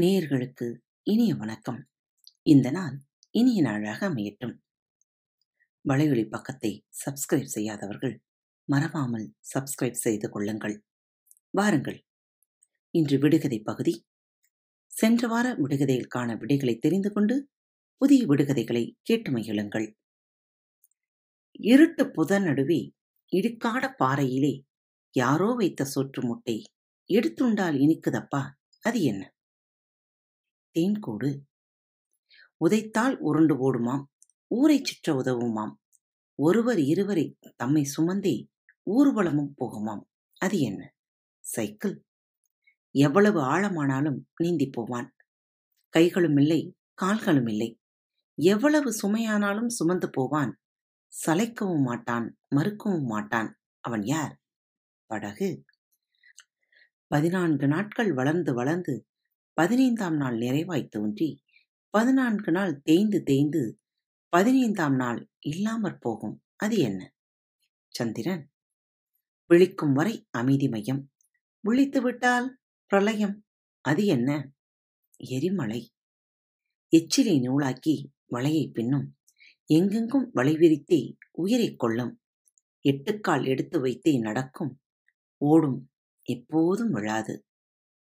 நேயர்களுக்கு இனிய வணக்கம். இந்த நாள் இனிய நாளாக அமையட்டும். வலையொலி பக்கத்தை சப்ஸ்கிரைப் செய்யாதவர்கள் மறவாமல் சப்ஸ்கிரைப் செய்து கொள்ளுங்கள். வாருங்கள். இன்று விடுகதை பகுதி சென்ற வார விடுகதைகளுக்கான விடைகளை தெரிந்து கொண்டு புதிய விடுகதைகளை கேட்டு மகிழுங்கள் இருட்டு புதன் நடுவே இடுக்காட பாறையிலே யாரோ வைத்த சோற்று முட்டை எடுத்துண்டால் இனிக்குதப்பா? அது என்ன? தேன்கூடு உதைத்தால் உருண்டு ஓடுமாம் ஊரைச் சுற்ற உதவுமாம். ஒருவர் இருவரை தம்மை சுமந்தே ஊர்வலமும் போகுமாம். அது என்ன? சைக்கிள். எவ்வளவு ஆழமானாலும் நீந்தி போவான் கைகளும் இல்லை கால்களும் இல்லை. எவ்வளவு சுமையானாலும் சுமந்து போவான். சளைக்கவும் மாட்டான் மறுக்கவும் மாட்டான். அவன் யார்? படகு. பதினான்கு நாட்கள் வளர்ந்து வளர்ந்து பதினைந்தாம் நாள் நிறைவாய் தோன்றி பதினான்கு நாள் தேய்ந்து தேய்ந்து பதினைந்தாம் நாள் இல்லாமற் போகும். அது என்ன? சந்திரன் விழிக்கும் வரை அமைதி மையம். விழித்து விட்டால் பிரளயம். அது என்ன? எரிமலை. எச்சிலை நூலாக்கி வளையை பின்னும் எங்கெங்கும் வலை விரித்தே உயிரைக் கொள்ளும் எட்டுக்கால் எடுத்து வைத்தே நடக்கும். ஓடும் எப்போதும் விழாது.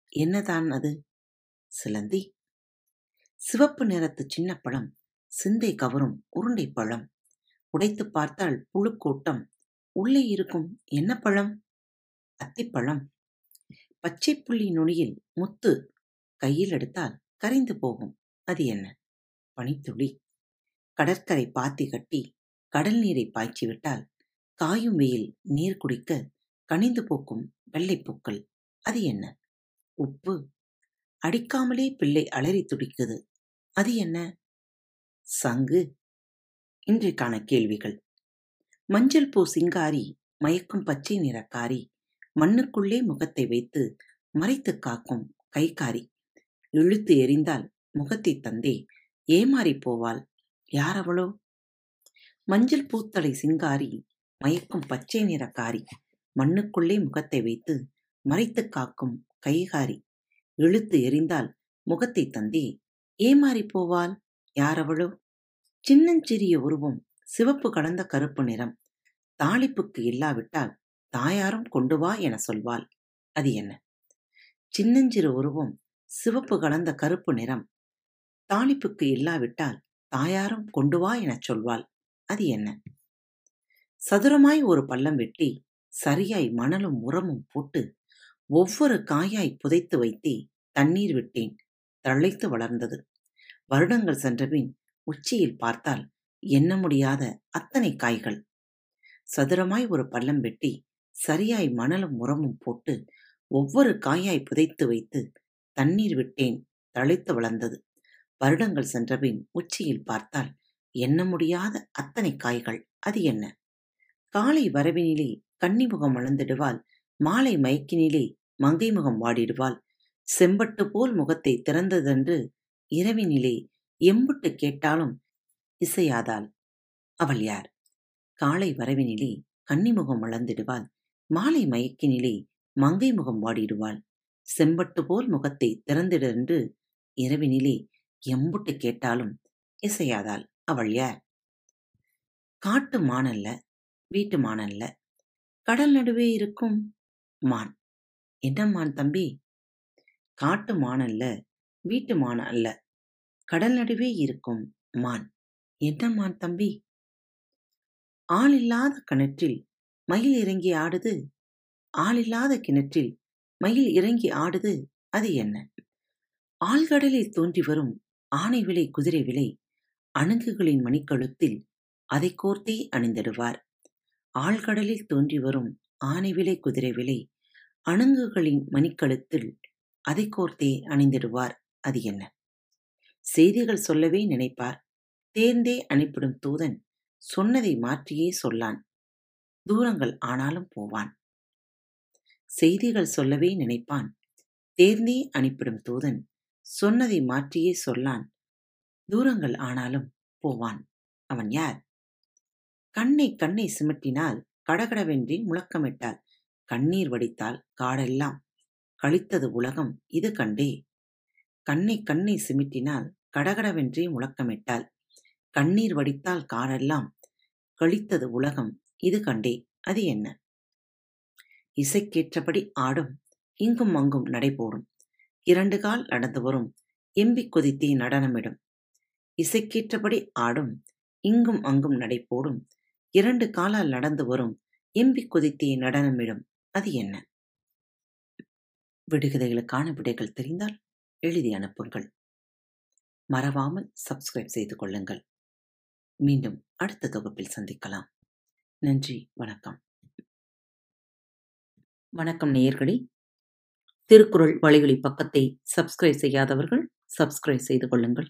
என்னதான் அது? சிலந்தி. சிவப்பு நிறத்து சின்ன பழம் சிந்தை கவரும் உருண்டை பழம். உடைத்து பார்த்தால் புழுக்கூட்டம் உள்ளே இருக்கும் என்ன பழம்? அத்திப்பழம். பச்சை புள்ளி நுனியில் முத்து கையில் எடுத்தால் கரைந்து போகும். அது என்ன? பனித்துளி. கடற்கரை பாத்தி கட்டி கடல் நீரை பாய்ச்சி விட்டால் காயும் வெயில் நீர் குடிக்க கனிந்து போக்கும் வெள்ளைப்பூக்கள் அது என்ன? உப்பு. அடிக்காமலே பிள்ளை அலறி துடிக்குது. அது என்ன? சங்கு. இன்றைக்கான கேள்விகள். மஞ்சள் பூ சிங்காரி மயக்கும் பச்சை நிறக்காரி மண்ணுக்குள்ளே முகத்தை வைத்து மறைத்து காக்கும் கைகாரி இழுத்து எறிந்தால் முகத்தை தந்தே ஏமாறி போவாள் யாரவளோ மஞ்சள் பூத்தலை சிங்காரி மயக்கும் பச்சை நிறக்காரி மண்ணுக்குள்ளே முகத்தை வைத்து மறைத்து காக்கும் கைகாரி. இழுத்து எறிந்தால் முகத்தை தந்தி ஏமாறி போவாள்? யாரவளோ சின்னஞ்சிறிய உருவம் சிவப்பு கலந்த கருப்பு நிறம். தாளிப்புக்கு இல்லாவிட்டால் தாயாரும் கொண்டு வா என சொல்வாள். அது என்ன? சின்னஞ்சிறு உருவம் சிவப்பு கலந்த கருப்பு நிறம். தாளிப்புக்கு இல்லாவிட்டால் தாயாரும் கொண்டு வா எனச் சொல்வாள். அது என்ன? சதுரமாய் ஒரு பள்ளம் வெட்டி சரியாய் மணலும் உரமும் போட்டு ஒவ்வொரு காயாய் புதைத்து வைத்தே தண்ணீர் விட்டேன். தழைத்து வளர்ந்தது. வருடங்கள் சென்றபின் உச்சியில் பார்த்தால் எண்ண முடியாத அத்தனை காய்கள். சதுரமாய் ஒரு பள்ளம் வெட்டி சரியாய் மணலும் உரமும் போட்டு ஒவ்வொரு காயாய் புதைத்து வைத்து தண்ணீர் விட்டேன். தழைத்து வளர்ந்தது. வருடங்கள் சென்றபின் உச்சியில் பார்த்தால் எண்ண முடியாத அத்தனை காய்கள். அது என்ன? காலை வரவினிலே கன்னிமுகம் அளந்திடுவாள் மாலை மயக்கினிலே மங்கை முகம் வாடிடுவாள். செம்பட்டு போல் முகத்தை திறந்ததென்று இரவினிலே எம்புட்டு கேட்டாலும் இசையாதாள். அவள் யார்? காலை வரவினிலே கன்னிமுகம் வளர்ந்திடுவாள். மாலை மயக்கினிலே மங்கை முகம் வாடிடுவாள். செம்பட்டு போல் முகத்தை திறந்திடென்று இரவினிலே எம்புட்டு கேட்டாலும் இசையாதாள். அவள் யார்? காட்டு மானல்ல வீட்டு மானல்ல. கடல் நடுவே இருக்கும். மான். என்ன மான் தம்பி? காட்டு மான் அல்ல வீட்டு மான் அல்ல கடல் நடுவே இருக்கும் மான். என்ன மான் தம்பி? ஆளில்லாத கிணற்றில் மயில் இறங்கி ஆடுது. ஆளில்லாத கிணற்றில் மயில் இறங்கி ஆடுது அது என்ன? ஆழ்கடலில் தோன்றி வரும் ஆனை விலை குதிரை விலை அணுகுகளின் மணிக்கழுத்தில் அதை கோர்த்தே அணிந்திடுவார். ஆழ்கடலில் தோன்றி வரும் ஆனை விலை குதிரை விலை அணங்குகளின் மணிக்கழுத்தில் அதை கோர்த்தே அணிந்திடுவார் அது என்ன? செய்திகள் சொல்லவே நினைப்பார். தேர்ந்தே அனுப்பிடும் தூதன் சொன்னதை மாற்றியே சொல்லான். தூரங்கள் ஆனாலும் போவான். செய்திகள் சொல்லவே நினைப்பான். தேர்ந்தே அனுப்பிடும் தூதன் சொன்னதை மாற்றியே சொல்லான். தூரங்கள் ஆனாலும் போவான். அவன் யார்? கண்ணை கண்ணை சிமிட்டினால் கடகடவென்றி முழக்கமிட்டாள். கண்ணீர் வடித்தால் காடெல்லாம். கழித்தது உலகம் இது கண்டே. கண்ணை கண்ணை சிமிட்டினால் கடகடவென்றே முழக்கமிட்டாள். கண்ணீர் வடித்தால் காடெல்லாம். கழித்தது உலகம் இது கண்டே. அது என்ன? இசைக்கேற்றபடி ஆடும். இங்கும் அங்கும் நடைபோடும். இரண்டு கால் நடந்து வரும். எம்பி கொதித்தே நடனமிடும். இசைக்கேற்றபடி ஆடும். இங்கும் அங்கும் நடைபோடும். இரண்டு காலால் நடந்து வரும் எம்பி குதித்தே நடனமிடும் அது என்ன? விடுகதைகளுக்கான விடைகள் தெரிந்தால் எழுதி அனுப்புங்கள். மறவாமல் சப்ஸ்கிரைப் செய்து கொள்ளுங்கள். மீண்டும் அடுத்த தொகுப்பில் சந்திக்கலாம். நன்றி வணக்கம். வணக்கம் நேயர்களே. திருக்குறள் வழிகளி பக்கத்தை சப்ஸ்கிரைப் செய்யாதவர்கள் சப்ஸ்கிரைப் செய்து கொள்ளுங்கள்.